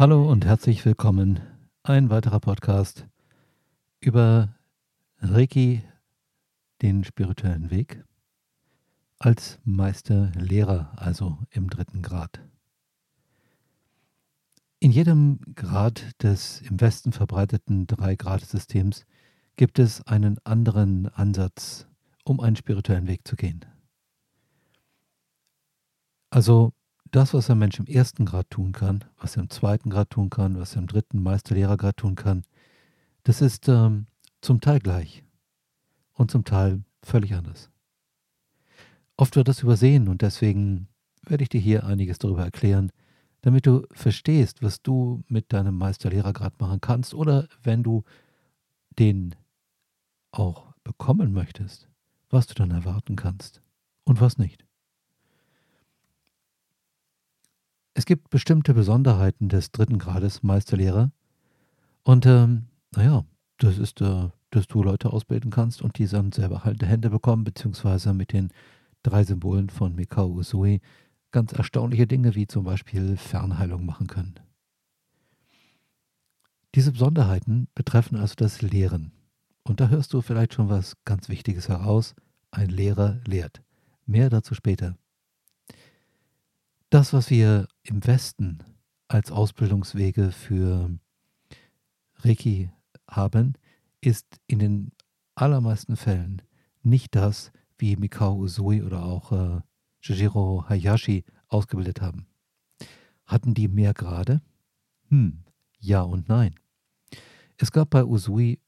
Hallo und herzlich willkommen. Ein weiterer Podcast über Reiki, den spirituellen Weg, als Meisterlehrer, also im dritten Grad. In jedem Grad des im Westen verbreiteten Drei-Grad-Systems gibt es einen anderen Ansatz, um einen spirituellen Weg zu gehen. Also das, was ein Mensch im ersten Grad tun kann, was er im zweiten Grad tun kann, was er im dritten Meisterlehrergrad tun kann, das ist ähm, zum Teil gleich und zum Teil völlig anders. Oft wird das übersehen und deswegen werde ich dir hier einiges darüber erklären, damit du verstehst, was du mit deinem Meisterlehrergrad machen kannst oder wenn du den auch bekommen möchtest, was du dann erwarten kannst und was nicht. Es gibt bestimmte Besonderheiten des dritten Grades Meisterlehrer. Und ähm, naja, das ist, äh, dass du Leute ausbilden kannst und die dann selber halt Hände bekommen, beziehungsweise mit den drei Symbolen von Mikao Usui ganz erstaunliche Dinge wie zum Beispiel Fernheilung machen können. Diese Besonderheiten betreffen also das Lehren. Und da hörst du vielleicht schon was ganz Wichtiges heraus. Ein Lehrer lehrt. Mehr dazu später. Das, was wir im Westen als Ausbildungswege für Reiki haben, ist in den allermeisten Fällen nicht das, wie Mikao Usui oder auch äh, Shijiro Hayashi ausgebildet haben. Hatten die mehr Grade? Hm, ja und nein. Es gab bei Usui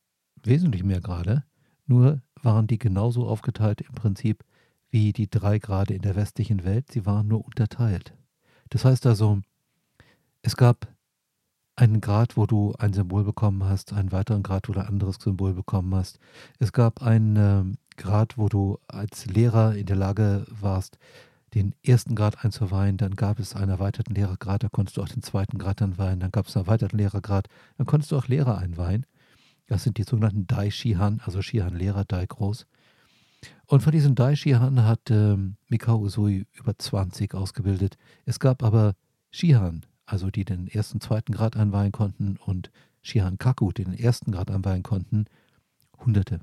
wesentlich mehr Grade, nur waren die genauso aufgeteilt im Prinzip wie die drei Grade in der westlichen Welt, sie waren nur unterteilt. Das heißt also, es gab einen Grad, wo du ein Symbol bekommen hast, einen weiteren Grad, wo du ein anderes Symbol bekommen hast. Es gab einen äh, Grad, wo du als Lehrer in der Lage warst, den ersten Grad einzuweihen, dann gab es einen erweiterten Lehrergrad, da konntest du auch den zweiten Grad einweihen, dann gab es einen erweiterten Lehrergrad, dann konntest du auch Lehrer einweihen. Das sind die sogenannten Dai Shihan, also Shihan Lehrer, Dai groß. Und von diesen Dai Shihan hat ähm, Mikao Usui über 20 ausgebildet. Es gab aber Shihan, also die den ersten, zweiten Grad einweihen konnten, und Shihan Kaku, die den ersten Grad einweihen konnten, Hunderte.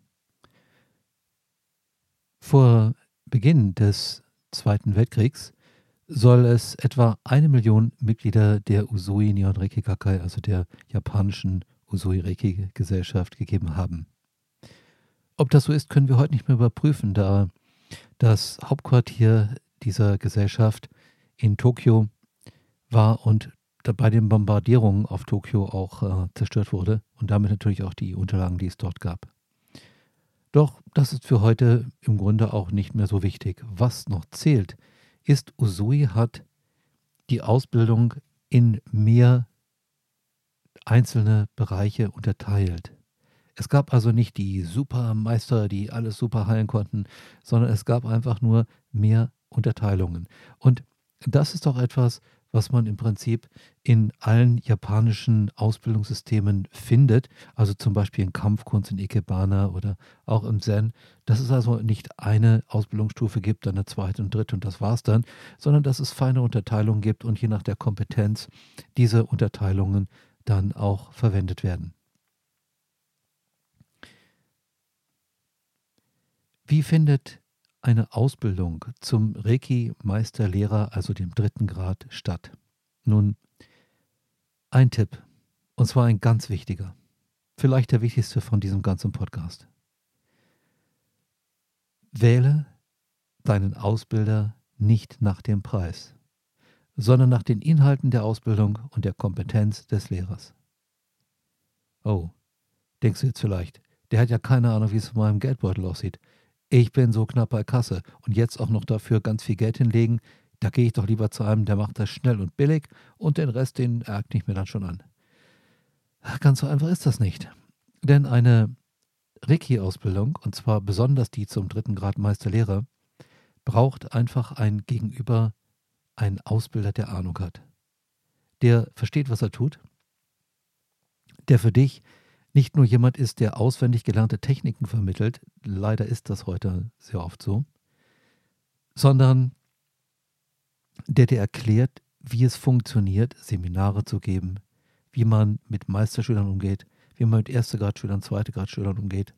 Vor Beginn des Zweiten Weltkriegs soll es etwa eine Million Mitglieder der Usui Nihon Reiki Kakai, also der japanischen Usui Reiki Gesellschaft, gegeben haben. Ob das so ist, können wir heute nicht mehr überprüfen, da das Hauptquartier dieser Gesellschaft in Tokio war und bei den Bombardierungen auf Tokio auch äh, zerstört wurde und damit natürlich auch die Unterlagen, die es dort gab. Doch das ist für heute im Grunde auch nicht mehr so wichtig. Was noch zählt, ist, Usui hat die Ausbildung in mehr einzelne Bereiche unterteilt. Es gab also nicht die Supermeister, die alles super heilen konnten, sondern es gab einfach nur mehr Unterteilungen. Und das ist doch etwas, was man im Prinzip in allen japanischen Ausbildungssystemen findet, also zum Beispiel in Kampfkunst, in Ikebana oder auch im Zen, dass es also nicht eine Ausbildungsstufe gibt, dann eine zweite und dritte und das war's dann, sondern dass es feine Unterteilungen gibt und je nach der Kompetenz diese Unterteilungen dann auch verwendet werden. Wie findet eine Ausbildung zum Reiki-Meisterlehrer, also dem dritten Grad, statt? Nun, ein Tipp, und zwar ein ganz wichtiger, vielleicht der wichtigste von diesem ganzen Podcast. Wähle deinen Ausbilder nicht nach dem Preis, sondern nach den Inhalten der Ausbildung und der Kompetenz des Lehrers. Oh, denkst du jetzt vielleicht, der hat ja keine Ahnung, wie es in meinem Geldbeutel aussieht ich bin so knapp bei Kasse und jetzt auch noch dafür ganz viel Geld hinlegen, da gehe ich doch lieber zu einem, der macht das schnell und billig und den Rest, den ärgere ich mir dann schon an. Ganz so einfach ist das nicht. Denn eine Reiki-Ausbildung, und zwar besonders die zum dritten Grad Meisterlehrer, braucht einfach ein Gegenüber, einen Ausbilder, der Ahnung hat. Der versteht, was er tut, der für dich nicht nur jemand ist, der auswendig gelernte Techniken vermittelt, leider ist das heute sehr oft so, sondern der dir erklärt, wie es funktioniert, Seminare zu geben, wie man mit Meisterschülern umgeht, wie man mit erste Gradschülern, zweite Gradschülern umgeht,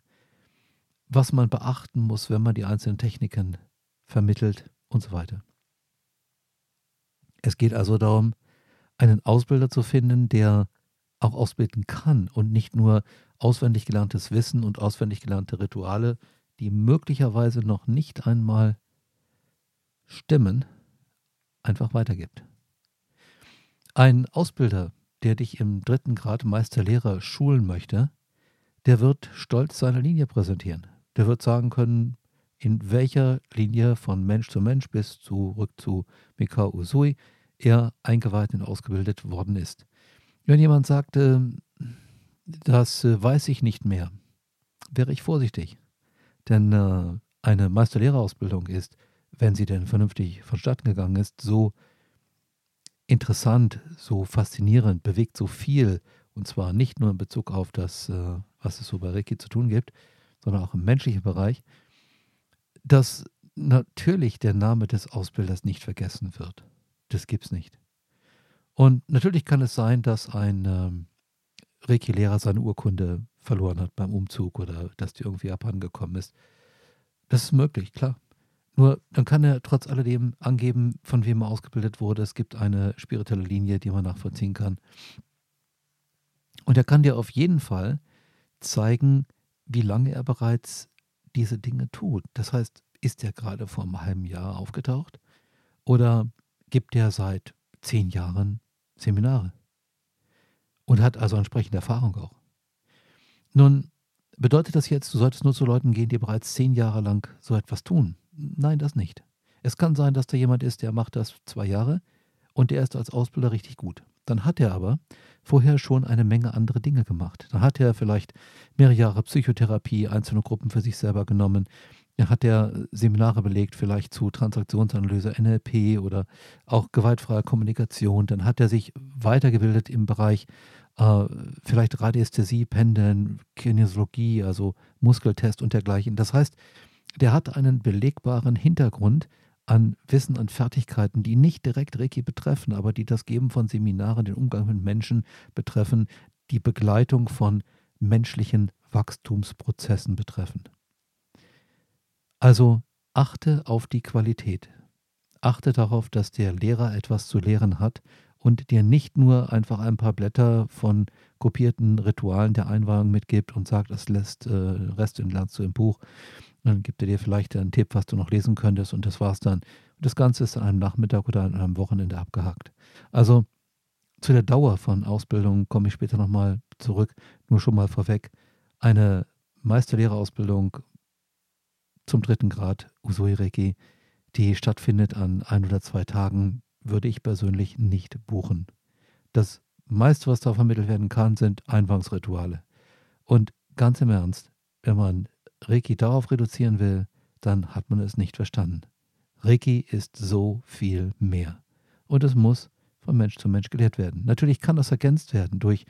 was man beachten muss, wenn man die einzelnen Techniken vermittelt und so weiter. Es geht also darum, einen Ausbilder zu finden, der auch ausbilden kann und nicht nur auswendig gelerntes Wissen und auswendig gelernte Rituale, die möglicherweise noch nicht einmal stimmen, einfach weitergibt. Ein Ausbilder, der dich im dritten Grad Meisterlehrer schulen möchte, der wird stolz seine Linie präsentieren. Der wird sagen können, in welcher Linie von Mensch zu Mensch bis zurück zu Mikao Usui er eingeweiht und ausgebildet worden ist. Wenn jemand sagte, das äh, weiß ich nicht mehr, wäre ich vorsichtig. Denn äh, eine Meisterlehrerausbildung ist, wenn sie denn vernünftig vonstatten gegangen ist, so interessant, so faszinierend, bewegt so viel. Und zwar nicht nur in Bezug auf das, äh, was es so bei Reiki zu tun gibt, sondern auch im menschlichen Bereich, dass natürlich der Name des Ausbilders nicht vergessen wird. Das gibt es nicht. Und natürlich kann es sein, dass ein ähm, Reiki-Lehrer seine Urkunde verloren hat beim Umzug oder dass die irgendwie abhandengekommen ist. Das ist möglich, klar. Nur dann kann er trotz alledem angeben, von wem er ausgebildet wurde. Es gibt eine spirituelle Linie, die man nachvollziehen kann. Und er kann dir auf jeden Fall zeigen, wie lange er bereits diese Dinge tut. Das heißt, ist er gerade vor einem halben Jahr aufgetaucht oder gibt er seit zehn Jahren Seminare und hat also entsprechende Erfahrung auch. Nun bedeutet das jetzt, du solltest nur zu Leuten gehen, die bereits zehn Jahre lang so etwas tun? Nein, das nicht. Es kann sein, dass da jemand ist, der macht das zwei Jahre und der ist als Ausbilder richtig gut. Dann hat er aber vorher schon eine Menge andere Dinge gemacht. Dann hat er vielleicht mehrere Jahre Psychotherapie, einzelne Gruppen für sich selber genommen. Hat er Seminare belegt, vielleicht zu Transaktionsanalyse, NLP oder auch gewaltfreier Kommunikation. Dann hat er sich weitergebildet im Bereich äh, vielleicht Radiästhesie, Pendeln, Kinesiologie, also Muskeltest und dergleichen. Das heißt, der hat einen belegbaren Hintergrund, an Wissen, an Fertigkeiten, die nicht direkt Reiki betreffen, aber die das Geben von Seminaren, den Umgang mit Menschen betreffen, die Begleitung von menschlichen Wachstumsprozessen betreffen. Also achte auf die Qualität. Achte darauf, dass der Lehrer etwas zu lehren hat und dir nicht nur einfach ein paar Blätter von kopierten Ritualen der Einweihung mitgibt und sagt, das lässt äh, Rest lernst du im Buch, dann gibt er dir vielleicht einen Tipp, was du noch lesen könntest und das war's dann. Das Ganze ist an einem Nachmittag oder an einem Wochenende abgehakt. Also zu der Dauer von Ausbildung komme ich später nochmal zurück. Nur schon mal vorweg. Eine Meisterlehrerausbildung zum dritten Grad Usui Reiki, die stattfindet an ein oder zwei Tagen, würde ich persönlich nicht buchen. Das meiste, was da vermittelt werden kann, sind Einwangsrituale. Und ganz im Ernst, wenn man Reiki darauf reduzieren will, dann hat man es nicht verstanden. Reiki ist so viel mehr. Und es muss von Mensch zu Mensch gelehrt werden. Natürlich kann das ergänzt werden durch,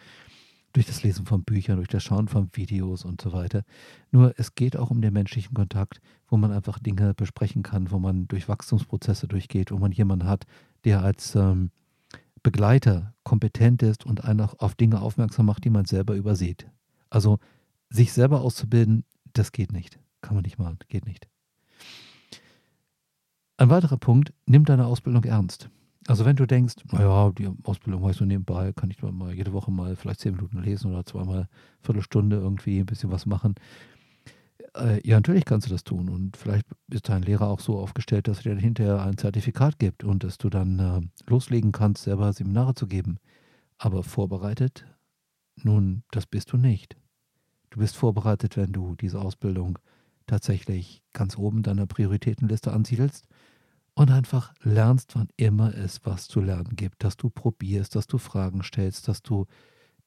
durch das Lesen von Büchern, durch das Schauen von Videos und so weiter. Nur es geht auch um den menschlichen Kontakt, wo man einfach Dinge besprechen kann, wo man durch Wachstumsprozesse durchgeht, wo man jemanden hat, der als ähm, Begleiter kompetent ist und einen auch auf Dinge aufmerksam macht, die man selber übersieht. Also sich selber auszubilden das geht nicht. Kann man nicht machen. Geht nicht. Ein weiterer Punkt, nimm deine Ausbildung ernst. Also wenn du denkst, naja, die Ausbildung mache ich so nebenbei, kann ich mal jede Woche mal vielleicht zehn Minuten lesen oder zweimal Viertelstunde irgendwie ein bisschen was machen. Äh, ja, natürlich kannst du das tun. Und vielleicht ist dein Lehrer auch so aufgestellt, dass er dir hinterher ein Zertifikat gibt und dass du dann äh, loslegen kannst, selber Seminare zu geben. Aber vorbereitet, nun, das bist du nicht. Du bist vorbereitet, wenn du diese Ausbildung tatsächlich ganz oben deiner Prioritätenliste ansiedelst und einfach lernst, wann immer es was zu lernen gibt, dass du probierst, dass du Fragen stellst, dass du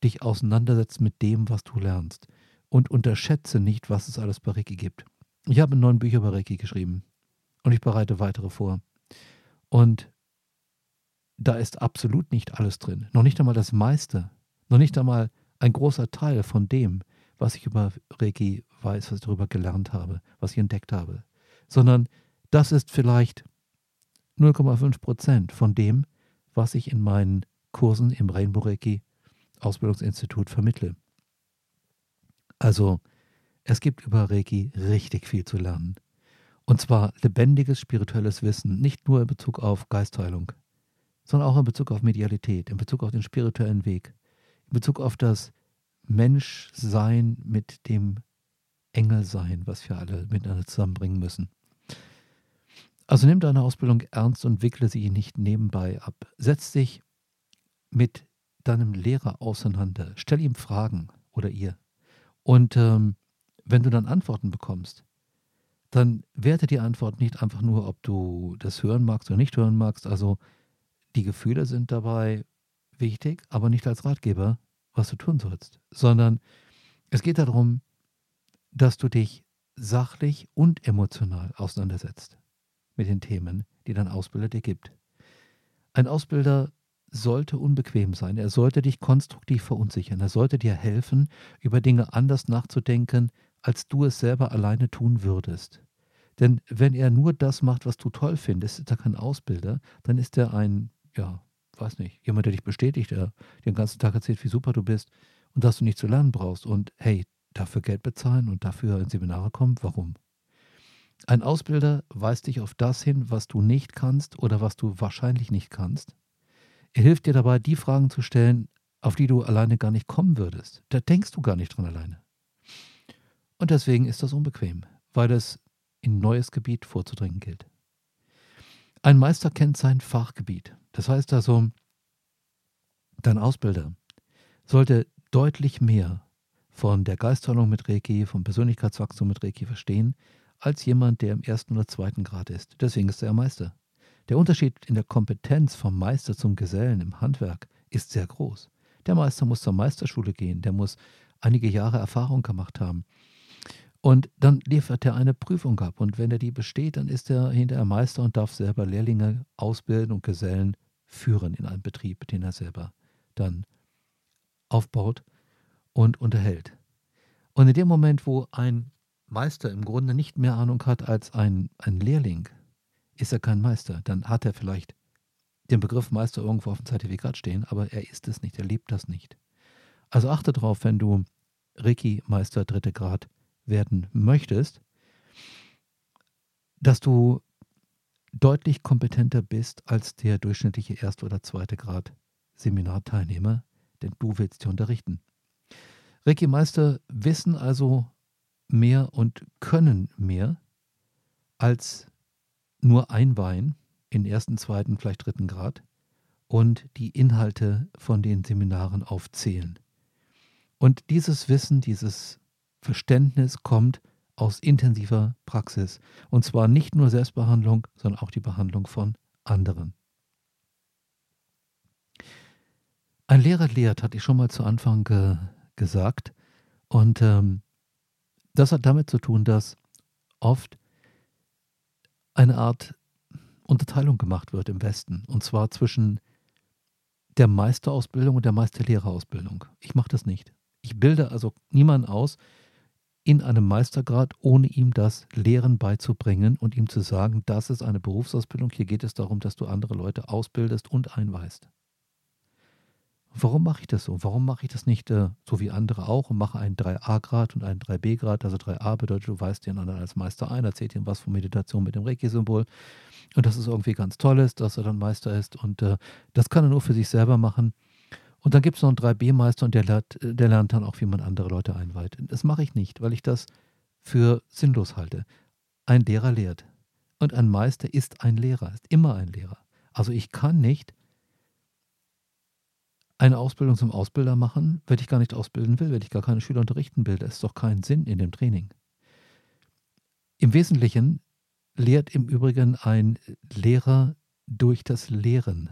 dich auseinandersetzt mit dem, was du lernst. Und unterschätze nicht, was es alles bei Reiki gibt. Ich habe neun Bücher bei Reiki geschrieben und ich bereite weitere vor. Und da ist absolut nicht alles drin. Noch nicht einmal das meiste. Noch nicht einmal ein großer Teil von dem, was ich über Reiki weiß, was ich darüber gelernt habe, was ich entdeckt habe, sondern das ist vielleicht 0,5 Prozent von dem, was ich in meinen Kursen im Rainbow Reiki Ausbildungsinstitut vermittle. Also, es gibt über Reiki richtig viel zu lernen. Und zwar lebendiges spirituelles Wissen, nicht nur in Bezug auf Geistheilung, sondern auch in Bezug auf Medialität, in Bezug auf den spirituellen Weg, in Bezug auf das Menschsein mit dem Engelsein, was wir alle miteinander zusammenbringen müssen. Also nimm deine Ausbildung ernst und wickle sie nicht nebenbei ab. Setz dich mit deinem Lehrer auseinander. Stell ihm Fragen oder ihr. Und ähm, wenn du dann Antworten bekommst, dann werte die Antwort nicht einfach nur, ob du das hören magst oder nicht hören magst. Also die Gefühle sind dabei wichtig, aber nicht als Ratgeber, was du tun sollst, sondern es geht darum, dass du dich sachlich und emotional auseinandersetzt mit den Themen, die dein Ausbilder dir gibt. Ein Ausbilder sollte unbequem sein, er sollte dich konstruktiv verunsichern, er sollte dir helfen, über Dinge anders nachzudenken, als du es selber alleine tun würdest. Denn wenn er nur das macht, was du toll findest, ist er kein Ausbilder, dann ist er ein, ja, weiß nicht, jemand, der dich bestätigt, der dir den ganzen Tag erzählt, wie super du bist und dass du nicht zu lernen brauchst. Und hey, dafür Geld bezahlen und dafür in Seminare kommen, warum? Ein Ausbilder weist dich auf das hin, was du nicht kannst oder was du wahrscheinlich nicht kannst. Er hilft dir dabei, die Fragen zu stellen, auf die du alleine gar nicht kommen würdest. Da denkst du gar nicht dran alleine. Und deswegen ist das unbequem, weil es in neues Gebiet vorzudringen gilt. Ein Meister kennt sein Fachgebiet. Das heißt also, dein Ausbilder sollte deutlich mehr von der Geistheilung mit Reiki, vom Persönlichkeitswachstum mit Reiki verstehen, als jemand, der im ersten oder zweiten Grad ist. Deswegen ist er Meister. Der Unterschied in der Kompetenz vom Meister zum Gesellen im Handwerk ist sehr groß. Der Meister muss zur Meisterschule gehen, der muss einige Jahre Erfahrung gemacht haben. Und dann liefert er eine Prüfung ab. Und wenn er die besteht, dann ist er hinterher Meister und darf selber Lehrlinge ausbilden und Gesellen führen in einem Betrieb, den er selber dann aufbaut und unterhält. Und in dem Moment, wo ein Meister im Grunde nicht mehr Ahnung hat als ein, ein Lehrling, ist er kein Meister. Dann hat er vielleicht den Begriff Meister irgendwo auf dem Zertifikat stehen, aber er ist es nicht, er lebt das nicht. Also achte darauf, wenn du Reiki-Meister dritte Grad werden möchtest, dass du deutlich kompetenter bist als der durchschnittliche erste oder zweite Grad Seminarteilnehmer, denn du willst sie unterrichten. Reiki-Meister wissen also mehr und können mehr als nur einweihen in ersten, zweiten, vielleicht dritten Grad und die Inhalte von den Seminaren aufzählen. Und dieses Wissen, dieses Verständnis kommt aus intensiver Praxis. Und zwar nicht nur Selbstbehandlung, sondern auch die Behandlung von anderen. Ein Lehrer lehrt, hatte ich schon mal zu Anfang ge gesagt. Und ähm, das hat damit zu tun, dass oft eine Art Unterteilung gemacht wird im Westen. Und zwar zwischen der Meisterausbildung und der Meisterlehrerausbildung. Ich mache das nicht. Ich bilde also niemanden aus in einem Meistergrad, ohne ihm das Lehren beizubringen und ihm zu sagen, das ist eine Berufsausbildung. Hier geht es darum, dass du andere Leute ausbildest und einweist. Warum mache ich das so? Warum mache ich das nicht äh, so wie andere auch und mache einen 3a-Grad und einen 3b-Grad? Also 3a bedeutet, du weißt den anderen als Meister ein, erzählt ihm was von Meditation mit dem Reiki-Symbol und das ist irgendwie ganz Tolles, dass er dann Meister ist und äh, das kann er nur für sich selber machen. Und dann gibt es noch einen 3b-Meister und der der lernt dann auch, wie man andere Leute einweiht. Das mache ich nicht, weil ich das für sinnlos halte. Ein Lehrer lehrt und ein Meister ist ein Lehrer, ist immer ein Lehrer. Also ich kann nicht eine Ausbildung zum Ausbilder machen, wenn ich gar nicht ausbilden will, wenn ich gar keine Schüler unterrichten will. Da ist doch kein Sinn in dem Training. Im Wesentlichen lehrt im Übrigen ein Lehrer durch das Lehren.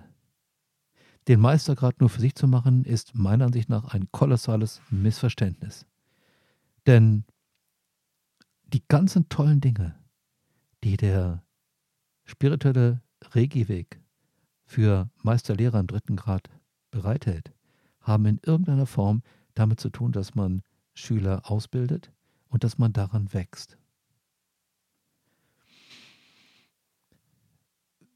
Den Meistergrad nur für sich zu machen, ist meiner Ansicht nach ein kolossales Missverständnis. Denn die ganzen tollen Dinge, die der spirituelle Regieweg für Meisterlehrer im dritten Grad bereithält, haben in irgendeiner Form damit zu tun, dass man Schüler ausbildet und dass man daran wächst.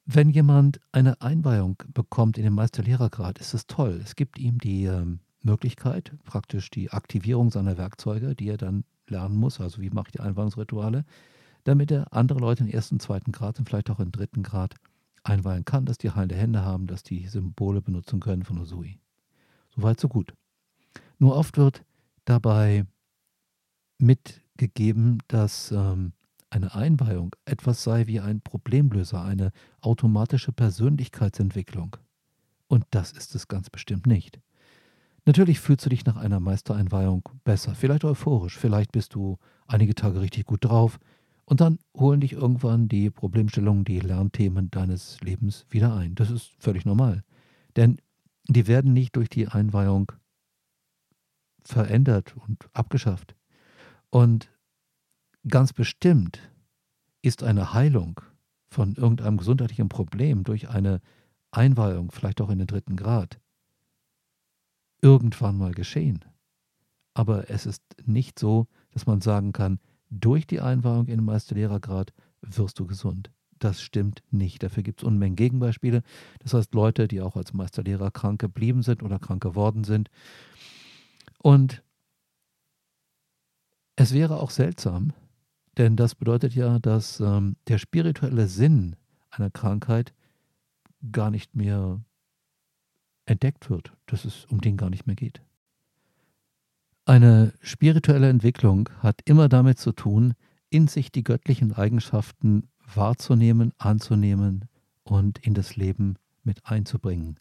Wenn jemand eine Einweihung bekommt in den Meisterlehrergrad, ist es toll. Es gibt ihm die ähm, Möglichkeit, praktisch die Aktivierung seiner Werkzeuge, die er dann lernen muss, also wie mache ich die Einweihungsrituale, damit er andere Leute im ersten, zweiten Grad und vielleicht auch im dritten Grad einweihen kann, dass die heilende Hände haben, dass die Symbole benutzen können von Usui. Soweit, so gut. Nur oft wird dabei mitgegeben, dass ähm, eine Einweihung etwas sei wie ein Problemlöser, eine automatische Persönlichkeitsentwicklung. Und das ist es ganz bestimmt nicht. Natürlich fühlst du dich nach einer Meistereinweihung besser, vielleicht euphorisch, vielleicht bist du einige Tage richtig gut drauf und dann holen dich irgendwann die Problemstellungen, die Lernthemen deines Lebens wieder ein. Das ist völlig normal. Denn die werden nicht durch die Einweihung verändert und abgeschafft. Und ganz bestimmt ist eine Heilung von irgendeinem gesundheitlichen Problem durch eine Einweihung, vielleicht auch in den dritten Grad, irgendwann mal geschehen. Aber es ist nicht so, dass man sagen kann, durch die Einweihung in den Meisterlehrergrad wirst du gesund. Das stimmt nicht. Dafür gibt es Unmengen Gegenbeispiele. Das heißt, Leute, die auch als Meisterlehrer krank geblieben sind oder krank geworden sind. Und es wäre auch seltsam, denn das bedeutet ja, dass ähm, der spirituelle Sinn einer Krankheit gar nicht mehr entdeckt wird, dass es um den gar nicht mehr geht. Eine spirituelle Entwicklung hat immer damit zu tun, in sich die göttlichen Eigenschaften wahrzunehmen, anzunehmen und in das Leben mit einzubringen.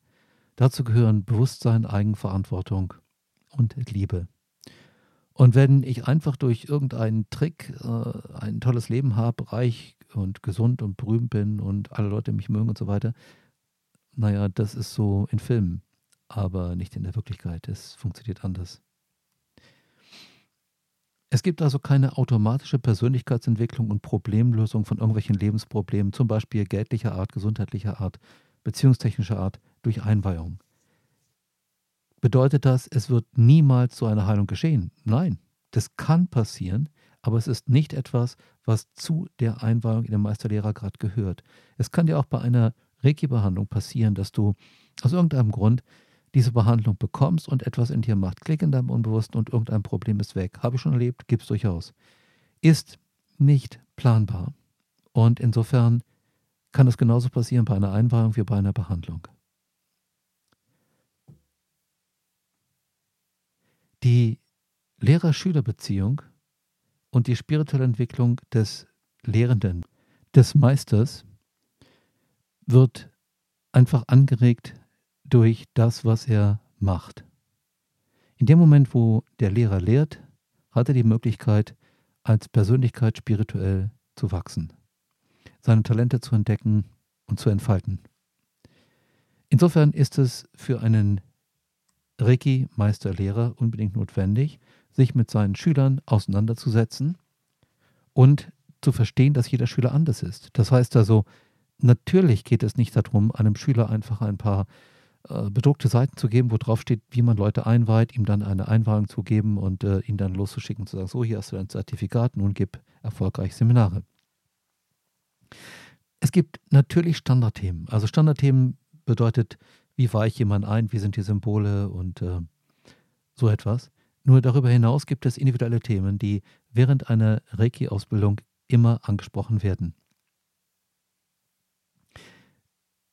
Dazu gehören Bewusstsein, Eigenverantwortung und Liebe. Und wenn ich einfach durch irgendeinen Trick äh, ein tolles Leben habe, reich und gesund und berühmt bin und alle Leute mich mögen und so weiter, naja, das ist so in Filmen, aber nicht in der Wirklichkeit. Es funktioniert anders. Es gibt also keine automatische Persönlichkeitsentwicklung und Problemlösung von irgendwelchen Lebensproblemen, zum Beispiel geldlicher Art, gesundheitlicher Art, beziehungstechnischer Art, durch Einweihung. Bedeutet das, es wird niemals zu einer Heilung geschehen? Nein, das kann passieren, aber es ist nicht etwas, was zu der Einweihung in den Meisterlehrergrad gehört. Es kann dir auch bei einer Reiki-Behandlung passieren, dass du aus irgendeinem Grund diese Behandlung bekommst und etwas in dir macht. Klick in deinem Unbewussten und irgendein Problem ist weg. Habe ich schon erlebt, gibt es durchaus. Ist nicht planbar. Und insofern kann es genauso passieren bei einer Einweihung wie bei einer Behandlung. Die Lehrer-Schüler-Beziehung und die spirituelle Entwicklung des Lehrenden, des Meisters, wird einfach angeregt durch das, was er macht. In dem Moment, wo der Lehrer lehrt, hat er die Möglichkeit, als Persönlichkeit spirituell zu wachsen, seine Talente zu entdecken und zu entfalten. Insofern ist es für einen Reiki-Meisterlehrer unbedingt notwendig, sich mit seinen Schülern auseinanderzusetzen und zu verstehen, dass jeder Schüler anders ist. Das heißt also, natürlich geht es nicht darum, einem Schüler einfach ein paar äh, bedruckte Seiten zu geben, wo drauf steht, wie man Leute einweiht, ihm dann eine Einweihung zu geben und äh, ihn dann loszuschicken zu sagen, so, hier hast du dein Zertifikat, nun gib erfolgreich Seminare. Es gibt natürlich Standardthemen. Also Standardthemen bedeutet, wie weiche ich jemand ein, wie sind die Symbole und äh, so etwas. Nur darüber hinaus gibt es individuelle Themen, die während einer Reiki-Ausbildung immer angesprochen werden.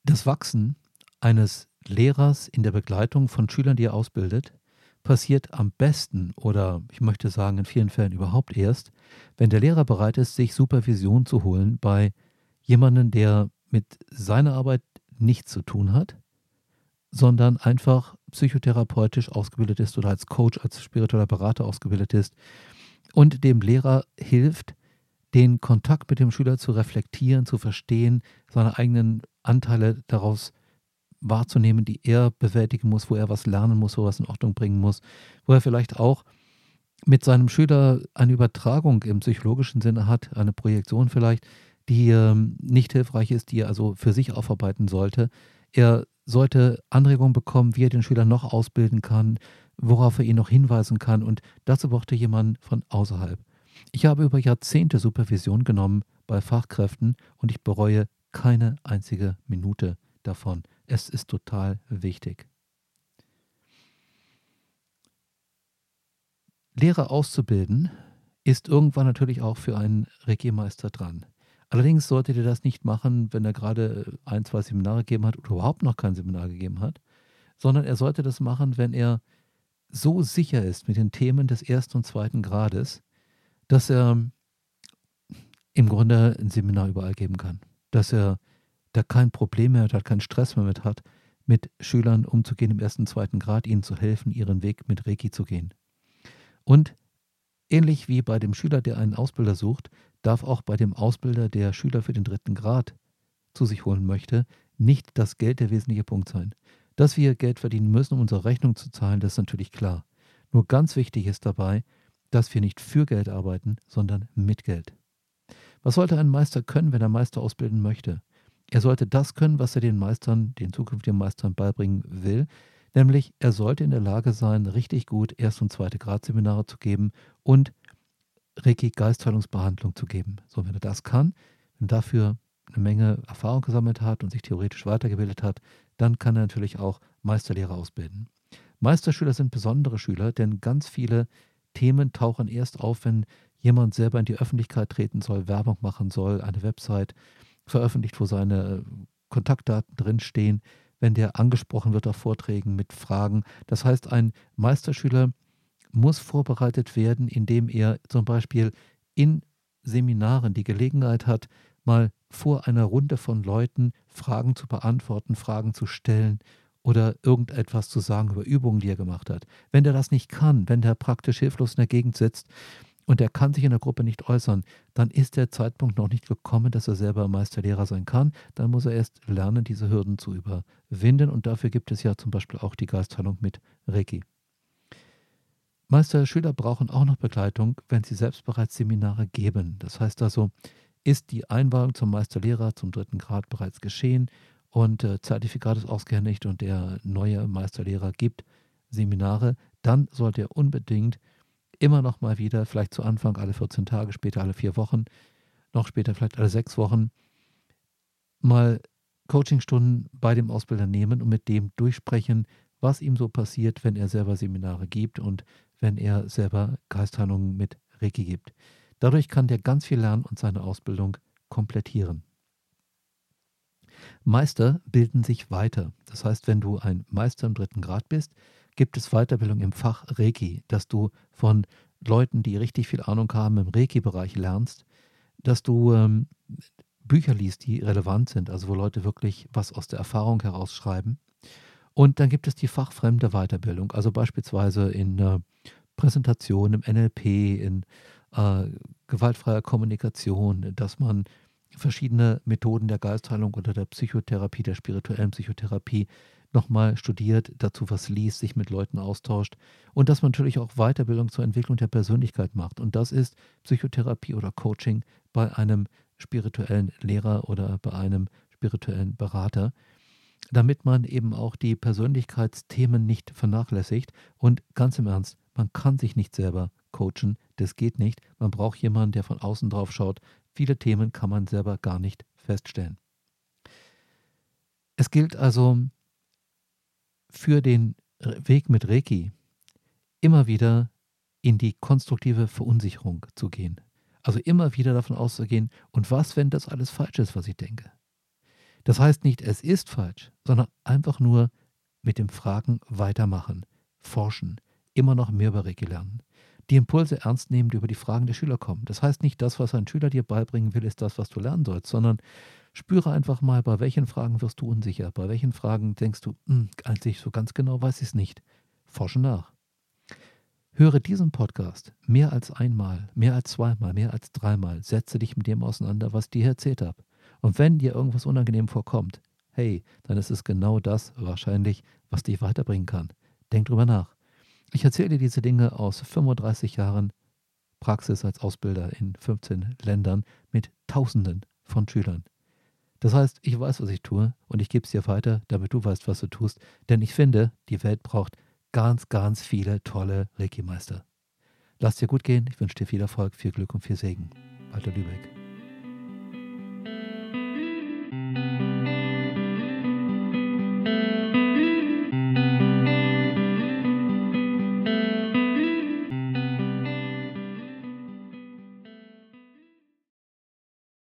Das Wachsen eines Lehrers in der Begleitung von Schülern, die er ausbildet, passiert am besten oder ich möchte sagen in vielen Fällen überhaupt erst, wenn der Lehrer bereit ist, sich Supervision zu holen bei jemandem, der mit seiner Arbeit nichts zu tun hat, sondern einfach psychotherapeutisch ausgebildet ist oder als Coach, als spiritueller Berater ausgebildet ist und dem Lehrer hilft, den Kontakt mit dem Schüler zu reflektieren, zu verstehen, seine eigenen Anteile daraus zu wahrzunehmen, die er bewältigen muss, wo er was lernen muss, wo er was in Ordnung bringen muss, wo er vielleicht auch mit seinem Schüler eine Übertragung im psychologischen Sinne hat, eine Projektion vielleicht, die ähm, nicht hilfreich ist, die er also für sich aufarbeiten sollte. Er sollte Anregungen bekommen, wie er den Schüler noch ausbilden kann, worauf er ihn noch hinweisen kann und dazu brauchte jemand von außerhalb. Ich habe über Jahrzehnte Supervision genommen bei Fachkräften und ich bereue keine einzige Minute davon. Es ist total wichtig. Lehrer auszubilden, ist irgendwann natürlich auch für einen Reiki-Meister dran. Allerdings solltet ihr das nicht machen, wenn er gerade ein, zwei Seminare gegeben hat oder überhaupt noch kein Seminar gegeben hat, sondern er sollte das machen, wenn er so sicher ist mit den Themen des ersten und zweiten Grades, dass er im Grunde ein Seminar überall geben kann. Dass er da kein Problem mehr hat, keinen Stress mehr mit hat, mit Schülern umzugehen im ersten zweiten Grad, ihnen zu helfen, ihren Weg mit Reiki zu gehen. Und ähnlich wie bei dem Schüler, der einen Ausbilder sucht, darf auch bei dem Ausbilder, der Schüler für den dritten Grad zu sich holen möchte, nicht das Geld der wesentliche Punkt sein. Dass wir Geld verdienen müssen, um unsere Rechnung zu zahlen, das ist natürlich klar. Nur ganz wichtig ist dabei, dass wir nicht für Geld arbeiten, sondern mit Geld. Was sollte ein Meister können, wenn er Meister ausbilden möchte? Er sollte das können, was er den Meistern, den zukünftigen Meistern beibringen will, nämlich er sollte in der Lage sein, richtig gut Erst- und Zweite Gradseminare zu geben und Reiki Geistheilungsbehandlung zu geben. So, wenn er das kann, wenn dafür eine Menge Erfahrung gesammelt hat und sich theoretisch weitergebildet hat, dann kann er natürlich auch Meisterlehrer ausbilden. Meisterschüler sind besondere Schüler, denn ganz viele Themen tauchen erst auf, wenn jemand selber in die Öffentlichkeit treten soll, Werbung machen soll, eine Website veröffentlicht, wo seine Kontaktdaten drinstehen, wenn der angesprochen wird auf Vorträgen mit Fragen. Das heißt, ein Meisterschüler muss vorbereitet werden, indem er zum Beispiel in Seminaren die Gelegenheit hat, mal vor einer Runde von Leuten Fragen zu beantworten, Fragen zu stellen oder irgendetwas zu sagen über Übungen, die er gemacht hat. Wenn der das nicht kann, wenn der praktisch hilflos in der Gegend sitzt und er kann sich in der Gruppe nicht äußern, dann ist der Zeitpunkt noch nicht gekommen, dass er selber Meisterlehrer sein kann. Dann muss er erst lernen, diese Hürden zu überwinden und dafür gibt es ja zum Beispiel auch die Geistheilung mit Reiki. Meisterschüler brauchen auch noch Begleitung, wenn sie selbst bereits Seminare geben. Das heißt also, ist die Einwahlung zum Meisterlehrer zum dritten Grad bereits geschehen und äh, Zertifikat ist ausgehändigt und der neue Meisterlehrer gibt Seminare, dann sollte er unbedingt immer noch mal wieder, vielleicht zu Anfang alle 14 Tage, später alle vier Wochen, noch später vielleicht alle sechs Wochen, mal Coachingstunden bei dem Ausbilder nehmen und mit dem durchsprechen, was ihm so passiert, wenn er selber Seminare gibt und wenn er selber Geistheilungen mit Reiki gibt. Dadurch kann der ganz viel lernen und seine Ausbildung komplettieren. Meister bilden sich weiter. Das heißt, wenn du ein Meister im dritten Grad bist, gibt es Weiterbildung im Fach Reiki, dass du von Leuten, die richtig viel Ahnung haben im Reiki-Bereich lernst, dass du ähm, Bücher liest, die relevant sind, also wo Leute wirklich was aus der Erfahrung herausschreiben. Und dann gibt es die fachfremde Weiterbildung, also beispielsweise in äh, Präsentation, im NLP, in äh, gewaltfreier Kommunikation, dass man verschiedene Methoden der Geistheilung oder der Psychotherapie, der spirituellen Psychotherapie nochmal studiert, dazu was liest, sich mit Leuten austauscht und dass man natürlich auch Weiterbildung zur Entwicklung der Persönlichkeit macht. Und das ist Psychotherapie oder Coaching bei einem spirituellen Lehrer oder bei einem spirituellen Berater, damit man eben auch die Persönlichkeitsthemen nicht vernachlässigt. Und ganz im Ernst, man kann sich nicht selber coachen. Das geht nicht. Man braucht jemanden, der von außen drauf schaut. Viele Themen kann man selber gar nicht feststellen. Es gilt also für den Weg mit Reiki immer wieder in die konstruktive Verunsicherung zu gehen. Also immer wieder davon auszugehen, und was, wenn das alles falsch ist, was ich denke? Das heißt nicht, es ist falsch, sondern einfach nur mit dem Fragen weitermachen, forschen, immer noch mehr über Reiki lernen die Impulse ernst nehmen, die über die Fragen der Schüler kommen. Das heißt nicht, das, was ein Schüler dir beibringen will, ist das, was du lernen sollst, sondern spüre einfach mal, bei welchen Fragen wirst du unsicher, bei welchen Fragen denkst du, hm, eigentlich so ganz genau weiß ich es nicht. Forsche nach. Höre diesen Podcast mehr als einmal, mehr als zweimal, mehr als dreimal. Setze dich mit dem auseinander, was ich dir erzählt habe. Und wenn dir irgendwas unangenehm vorkommt, hey, dann ist es genau das wahrscheinlich, was dich weiterbringen kann. Denk drüber nach. Ich erzähle dir diese Dinge aus 35 Jahren Praxis als Ausbilder in 15 Ländern mit Tausenden von Schülern. Das heißt, ich weiß, was ich tue und ich gebe es dir weiter, damit du weißt, was du tust. Denn ich finde, die Welt braucht ganz, ganz viele tolle Reiki-Meister. Lass dir gut gehen. Ich wünsche dir viel Erfolg, viel Glück und viel Segen. Walter Lübeck.